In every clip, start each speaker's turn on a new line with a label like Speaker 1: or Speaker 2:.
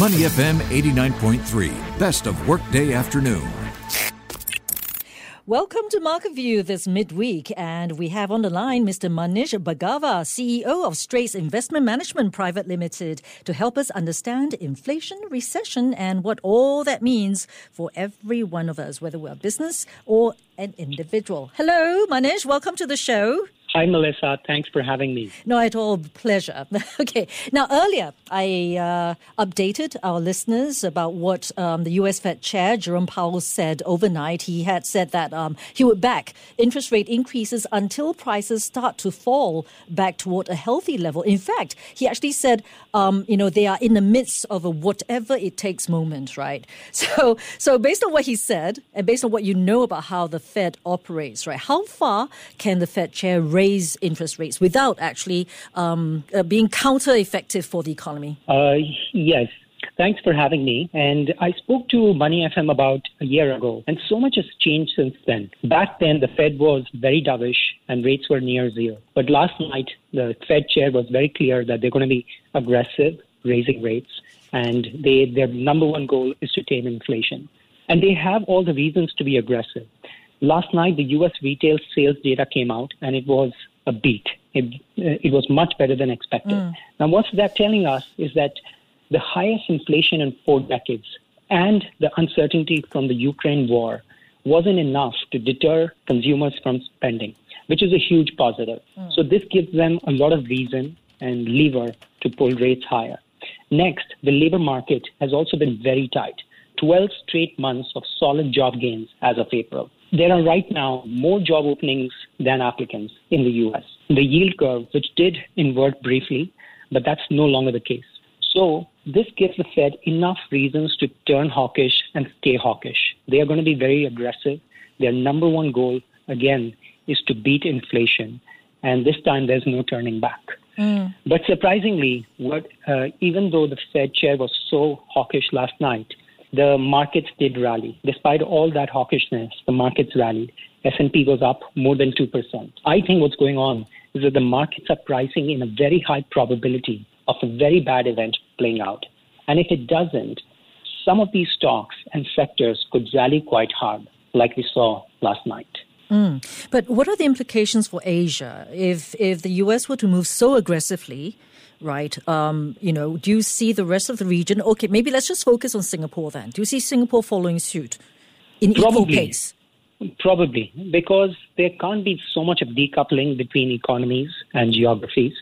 Speaker 1: Money FM 89.3, best of workday afternoon.
Speaker 2: Welcome to Market View this midweek, and we have on the line Mr. Manish Bhargava, CEO of Straits Investment Management Private Limited, to help us understand inflation, recession, and what all that means for every one of us, whether we're a business or an individual. Hello, Manish. Welcome to the show.
Speaker 3: Hi, Melissa. Thanks for having me.
Speaker 2: No, at all. Pleasure. okay. Now, earlier, I uh, updated our listeners about what um, the US Fed Chair, Jerome Powell, said overnight. He had said that um, he would back interest rate increases until prices start to fall back toward a healthy level. In fact, he actually said, um, you know, they are in the midst of a whatever it takes moment, right? So, so based on what he said, and based on what you know about how the Fed operates, right, how far can the Fed Chair raise interest rates without actually um, uh, being counter effective for the economy?
Speaker 3: Uh, yes. Thanks for having me. And I spoke to Money FM about a year ago, and so much has changed since then. Back then, the Fed was very dovish and rates were near zero. But last night, the Fed chair was very clear that they're going to be aggressive, raising rates, and they, their number one goal is to tame inflation. And they have all the reasons to be aggressive. Last night, the U.S. retail sales data came out, and it was a beat. It, uh, it was much better than expected.
Speaker 2: Mm.
Speaker 3: Now, what's that telling us is that the highest inflation in four decades and the uncertainty from the Ukraine war wasn't enough to deter consumers from spending, which is a huge positive.
Speaker 2: Mm.
Speaker 3: So, this gives them a lot of reason and lever to pull rates higher. Next, the labor market has also been very tight. 12 straight months of solid job gains as of April. There are right now more job openings than applicants in the US. The yield curve, which did invert briefly, but that's no longer the case. So, this gives the Fed enough reasons to turn hawkish and stay hawkish. They are going to be very aggressive. Their number one goal, again, is to beat inflation. And this time there's no turning back.
Speaker 2: Mm.
Speaker 3: But surprisingly, what, uh, even though the Fed chair was so hawkish last night, the markets did rally. Despite all that hawkishness, the markets rallied. S&P was up more than 2%. I think what's going on is that the markets are pricing in a very high probability of a very bad event playing out. And if it doesn't, some of these stocks and sectors could rally quite hard, like we saw last night.
Speaker 2: Mm. But what are the implications for Asia if if the US were to move so aggressively? Right, um, you know, do you see the rest of the region? Okay, maybe let's just focus on Singapore then. Do you see Singapore following suit in
Speaker 3: Probably.
Speaker 2: equal pace?
Speaker 3: Probably, because there can't be so much of decoupling between economies and geographies.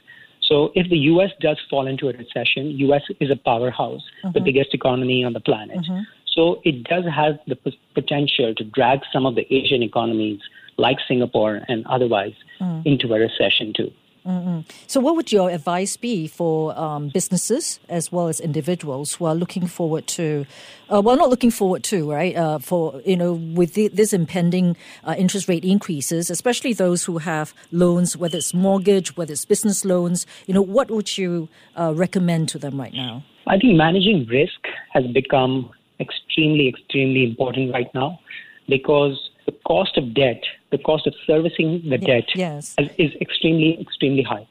Speaker 3: So if the U.S. does fall into a recession, U.S. is a powerhouse,
Speaker 2: Mm-hmm.
Speaker 3: the biggest economy on the planet. So it does have the p- potential to drag some of the Asian economies, like Singapore and otherwise,
Speaker 2: Mm.
Speaker 3: into a recession too.
Speaker 2: So, what would your advice be for um, businesses as well as individuals who are looking forward to, uh, well, not looking forward to, right? Uh, for you know, with the, this impending uh, interest rate increases, especially those who have loans, whether it's mortgage, whether it's business loans. You know, what would you uh, recommend to them right now?
Speaker 3: I think managing risk has become extremely, extremely important right now because the cost of debt, the cost of servicing the debt
Speaker 2: yes.
Speaker 3: is- extremely, extremely high.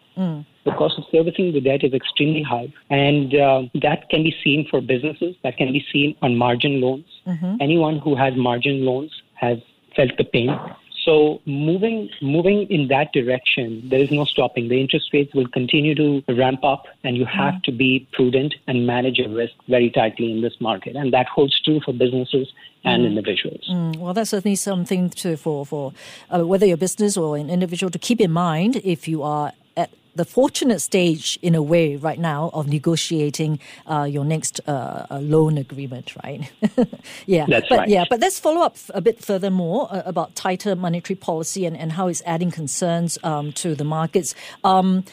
Speaker 3: The cost of servicing the debt is extremely high. And uh, that can be seen for businesses, that can be seen on margin loans. Anyone who has margin loans has felt the pain. So moving moving in that direction, there is no stopping. The interest rates will continue to ramp up, and you have to be prudent and manage your risk very tightly in this market. And that holds true for businesses and individuals.
Speaker 2: Mm, Well, that's certainly something to for for uh, whether you're a business or an individual to keep in mind if you are the fortunate stage in a way right now of negotiating uh, your next uh, uh, loan agreement, right? yeah,
Speaker 3: That's
Speaker 2: but
Speaker 3: right.
Speaker 2: yeah, but let's follow up a bit furthermore uh, about tighter monetary policy and, and how it's adding concerns um, to the markets. Um,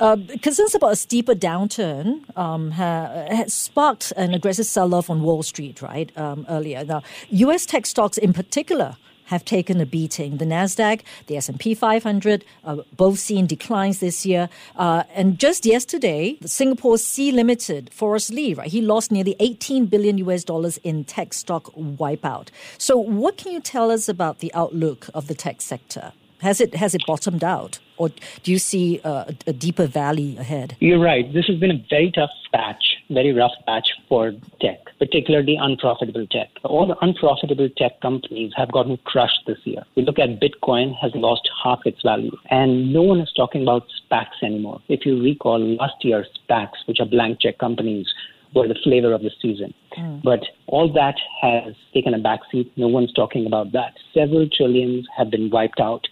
Speaker 2: uh, concerns about a steeper downturn um, ha, has sparked an aggressive sell-off on Wall Street, right? Um, earlier, now U.S. tech stocks in particular have taken a beating. The Nasdaq, the S&P 500, uh, both seen declines this year. Uh, and just yesterday, the Singapore Sea Limited, Forrest Li, right? He lost nearly 18 billion US dollars in tech stock wipeout. So, what can you tell us about the outlook of the tech sector? Has it has it bottomed out, or do you see uh, a, a deeper valley ahead?
Speaker 3: You're right. This has been a very tough patch very rough patch for tech, particularly unprofitable tech. All the unprofitable tech companies have gotten crushed this year. We look at Bitcoin has lost half its value, and no one is talking about SPACs anymore. If you recall last year, SPACs, which are blank check companies, were the flavor of the season. Mm. But all that has taken a backseat. No one's talking about that. Several trillions have been wiped out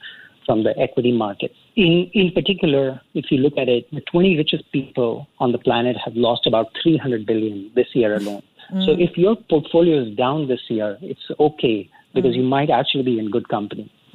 Speaker 3: from the equity markets. In, in particular, if you look at it, the 20 richest people on the planet have lost about 300 billion this year alone. Mm. So if your portfolio is down this year, it's okay because mm. you might actually be in good company.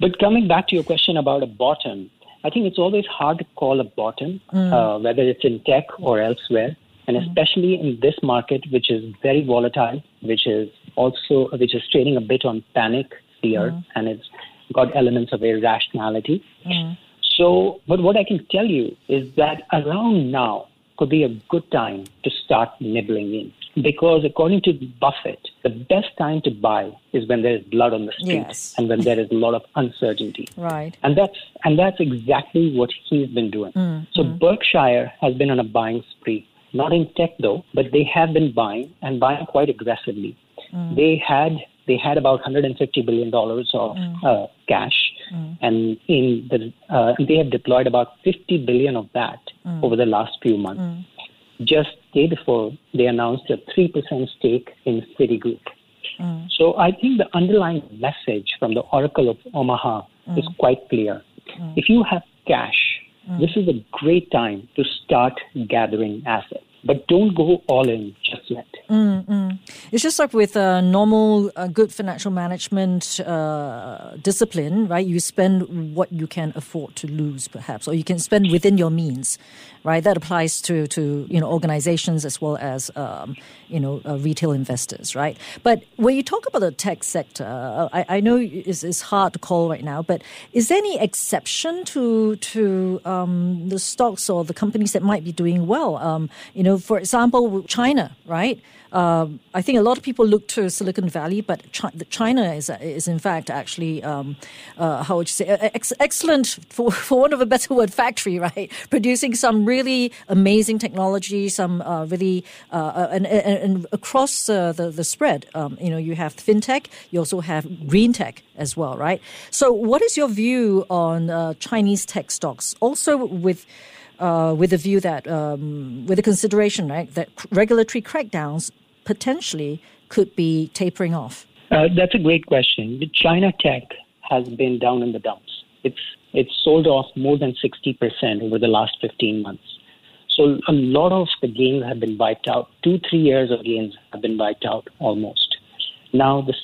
Speaker 3: but coming back to your question about a bottom, I think it's always hard to call a bottom, mm. uh, whether it's in tech or elsewhere, and mm. especially in this market, which is very volatile, which is also which is trading a bit on panic, fear, mm. and it's got elements of irrationality. Mm. So, but what I can tell you is that around now could be a good time to start nibbling in. Because according to Buffett, the best time to buy is when there is blood on the street yes. and when there is a lot of uncertainty.
Speaker 2: Right.
Speaker 3: And that's and that's exactly what he's been doing. Mm, so mm. Berkshire has been on a buying spree. Not in tech though, but they have been buying and buying quite aggressively. Mm. They had they had about 150 billion dollars of mm. uh, cash, mm. and in the uh, they have deployed about 50 billion of that mm. over the last few months. Mm. Just day before, they announced a three percent stake in Citigroup. Mm. So I think the underlying message from the Oracle of Omaha is mm. quite clear. If you have cash, this is a great time to start gathering assets but don't go all in just yet.
Speaker 2: Mm-hmm. It's just like with a normal, uh, good financial management uh, discipline, right? You spend what you can afford to lose, perhaps, or you can spend within your means right? That applies to to you know organizations as well as um, you know uh, retail investors, right? But when you talk about the tech sector, uh, I, I, know it's, it's, hard to call right now, but is there any exception to to um, the stocks or the companies that might be doing well? Um, you know, for example, China, right? I think a lot of people look to Silicon Valley, but China is is in fact actually um, uh, how would you say ex- excellent for for want of a better word factory, right? Producing some really amazing technology, some uh, really uh, uh and, and, and, across the the spread, um, you know, you have fintech, you also have green tech as well, right? So, what is your view on uh, Chinese tech stocks? Also with uh, with the view that, um, with the consideration, right, that regulatory crackdowns potentially could be tapering off?
Speaker 3: Uh, that's a great question. China tech has been down in the dumps. It's it's sold off more than 60% over the last 15 months. So a lot of the gains have been wiped out. Two, three years of gains have been wiped out almost. Now the,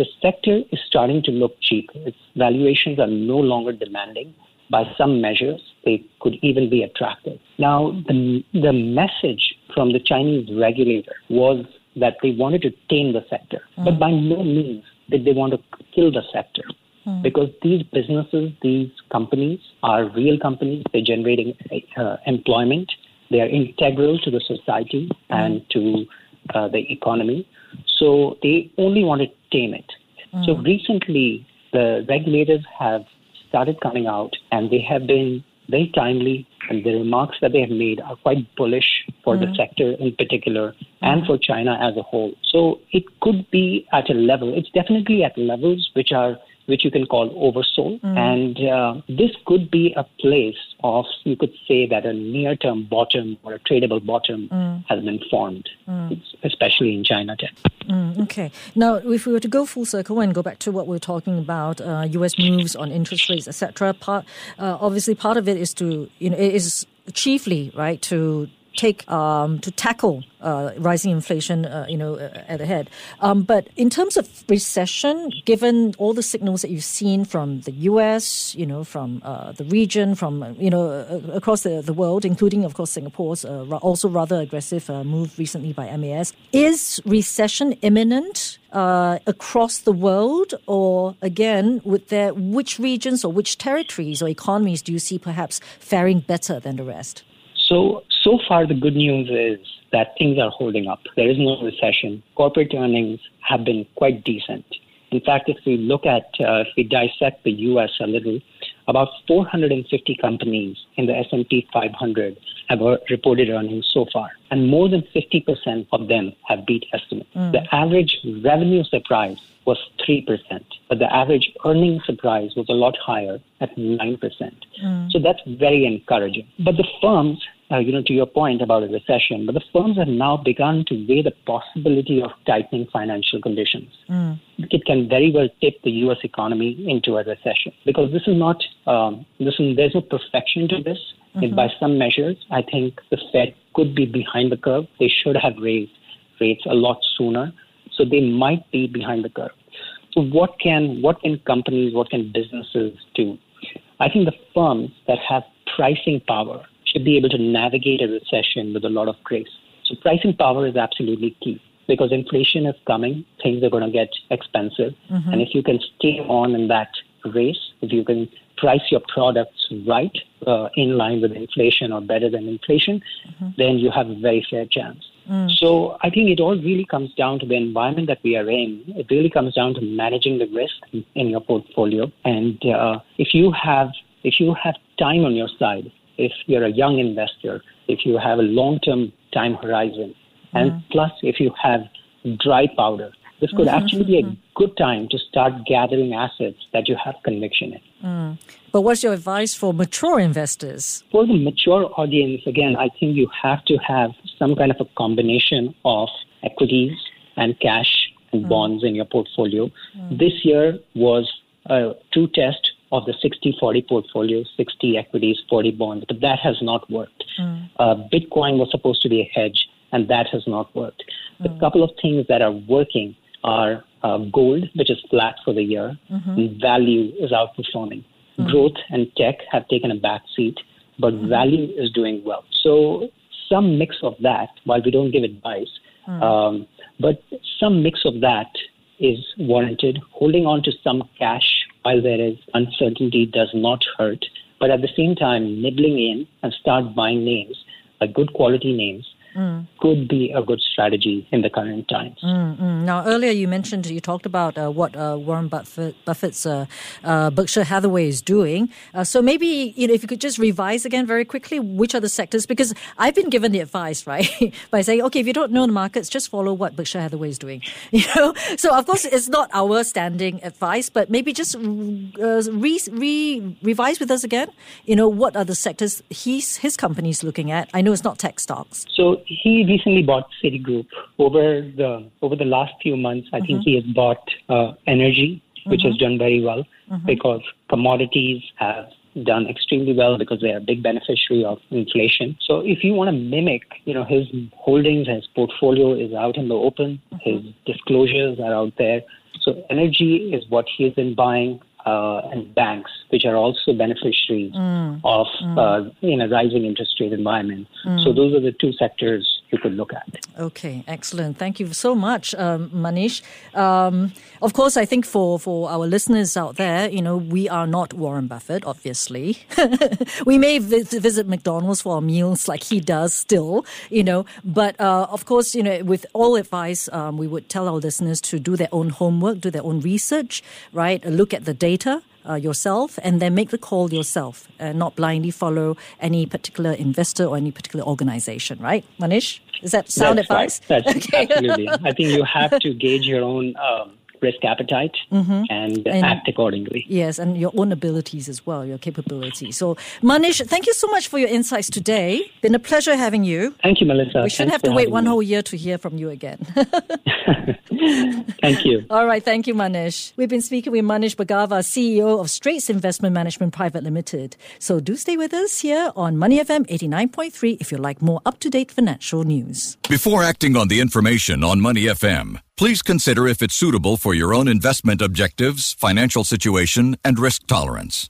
Speaker 3: the sector is starting to look cheap. Its valuations are no longer demanding by some measures, they could even be attractive. Now, the, the message from the Chinese regulator was that they wanted to tame the sector, mm. but by no means did they want to kill the sector. Mm. Because these businesses, these companies are real companies. They're generating uh, employment. They are integral to the society mm. and to uh, the economy. So they only want to tame it. So mm. recently, the regulators have started coming out, and they have been very timely, and the remarks that they have made are quite bullish for mm-hmm. the sector in particular and for China as a whole. So it could be at a level, it's definitely at levels which are which you can call oversold. Mm. And uh, this could be a place of, you could say that a near term bottom or a tradable bottom mm. has been formed, mm. especially in China tech.
Speaker 2: Mm, okay. Now, if we were to go full circle and go back to what we are talking about, uh, U.S. moves on interest rates, etc., part, uh, obviously part of it is to, you know, it is chiefly, right, to take um, to tackle uh, rising inflation, uh, you know, uh, at ahead. Um, but in terms of recession, given all the signals that you've seen from the U.S., you know, from uh, the region, from uh, you know uh, across the, the world, including of course Singapore's also rather aggressive move recently by MAS, is recession imminent? across the world, or again, with there, which regions or which territories or economies do you see perhaps faring better than the rest?
Speaker 3: So, so far, the good news is that things are holding up. There is no recession. Corporate earnings have been quite decent. In fact, if we look at, uh, if we dissect the U.S. a little, about 450 companies in the S&P 500 have reported earnings so far, and more than 50% of them have beat estimates. Mm. The average revenue surprise was 3%, but the average earnings surprise was a lot higher at 9%. Mm. So that's very encouraging. But the firms uh, you know, to your point about a recession, but the firms have now begun to weigh the possibility of tightening financial conditions. Mm. It can very well tip the U.S. economy into a recession because this is not, um, this is, there's no perfection to this. Mm-hmm. By some measures, I think the Fed could be behind the curve. They should have raised rates a lot sooner. So they might be behind the curve. So what can what can companies, what can businesses do? I think the firms that have pricing power should be able to navigate a recession with a lot of grace. So pricing power is absolutely key because inflation is coming, things are going to get expensive. Mm-hmm. And if you can stay on in that race, if you can price your products right uh, in line with inflation or better than inflation, mm-hmm. then you have a very fair chance. Mm. So I think it all really comes down to the environment that we are in. It really comes down to managing the risk in your portfolio. And uh, if you have if you have time on your side, if you're a young investor, if you have a long term time horizon, and mm-hmm. plus if you have dry powder, this could mm-hmm. actually be a good time to start gathering assets that you have conviction in. Mm.
Speaker 2: But what's your advice for mature investors?
Speaker 3: For the mature audience, again, I think you have to have some kind of a combination of equities and cash and mm. bonds in your portfolio. Mm. This year was a true test of the 60 40 portfolio 60 equities, 40 bonds, but that has not worked. Mm. Uh, Bitcoin was supposed to be a hedge, and that has not worked. Mm. A couple of things that are working are uh, gold, which is flat for the year, mm-hmm. and value is outperforming. Mm. Growth and tech have taken a back seat, but mm. value is doing well. So, some mix of that, while we don't give advice, mm. um, but some mix of that is warranted. Holding on to some cash while there is uncertainty does not hurt. But at the same time, nibbling in and start buying names, like good quality names, mm. could be a good strategy in the current times.
Speaker 2: Mm-hmm. Now, earlier you mentioned, you talked about uh, what uh, Warren Buffett, Buffett's uh, uh Berkshire Hathaway is doing. Uh, so maybe, you know, if you could just revise again very quickly, which are the sectors? Because I've been given the advice, right, by saying, okay, if you don't know the markets, just follow what Berkshire Hathaway is doing. You know, so of course it's not our standing advice, but maybe just uh, re, re, revise with us again. You know, what are the sectors he's his company's looking at? I know it's not tech stocks.
Speaker 3: So he recently bought Citigroup. Over the over the last few months, I mm-hmm. think he has bought uh, energy, which mm-hmm. has done very well mm-hmm. because commodities have done extremely well because they are a big beneficiary of inflation. So if you want to mimic, you know, his holdings, his portfolio is out in the open, mm-hmm. his disclosures are out there. So energy is what he's been buying uh, and banks, which are also beneficiaries mm. of mm. Uh, in a rising interest rate environment. Mm. So those are the two sectors you could look at.
Speaker 2: Okay, excellent. Thank you so much, um, Manish. Um, of course, I think for, for our listeners out there, you know, we are not Warren Buffett, obviously. we may visit McDonald's for our meals like he does still, you know, but uh, of course, you know, with all advice, um, we would tell our listeners to do their own homework, do their own research, right? Look at the data uh, yourself and then make the call yourself and not blindly follow any particular investor or any particular organization, right? Manish, is that sound
Speaker 3: That's
Speaker 2: advice?
Speaker 3: Right. That's okay. absolutely. I think you have to gauge your own um, risk appetite mm-hmm. and, and, act accordingly.
Speaker 2: Yes, and your own abilities as well, your capabilities. So, Manish, thank you so much for your insights today. Been a pleasure having you.
Speaker 3: Thank you, Melissa.
Speaker 2: We shouldn't have to wait one me. whole year to hear from you again.
Speaker 3: thank you.
Speaker 2: All right, thank you, Manish. We've been speaking with Manish Bhargava, CEO of Straits Investment Management Private Limited. So do stay with us here on Money FM 89.3 if you like more up-to-date financial news.
Speaker 1: Before acting on the information on Money FM, Please consider if it's suitable for your own investment objectives, financial situation, and risk tolerance.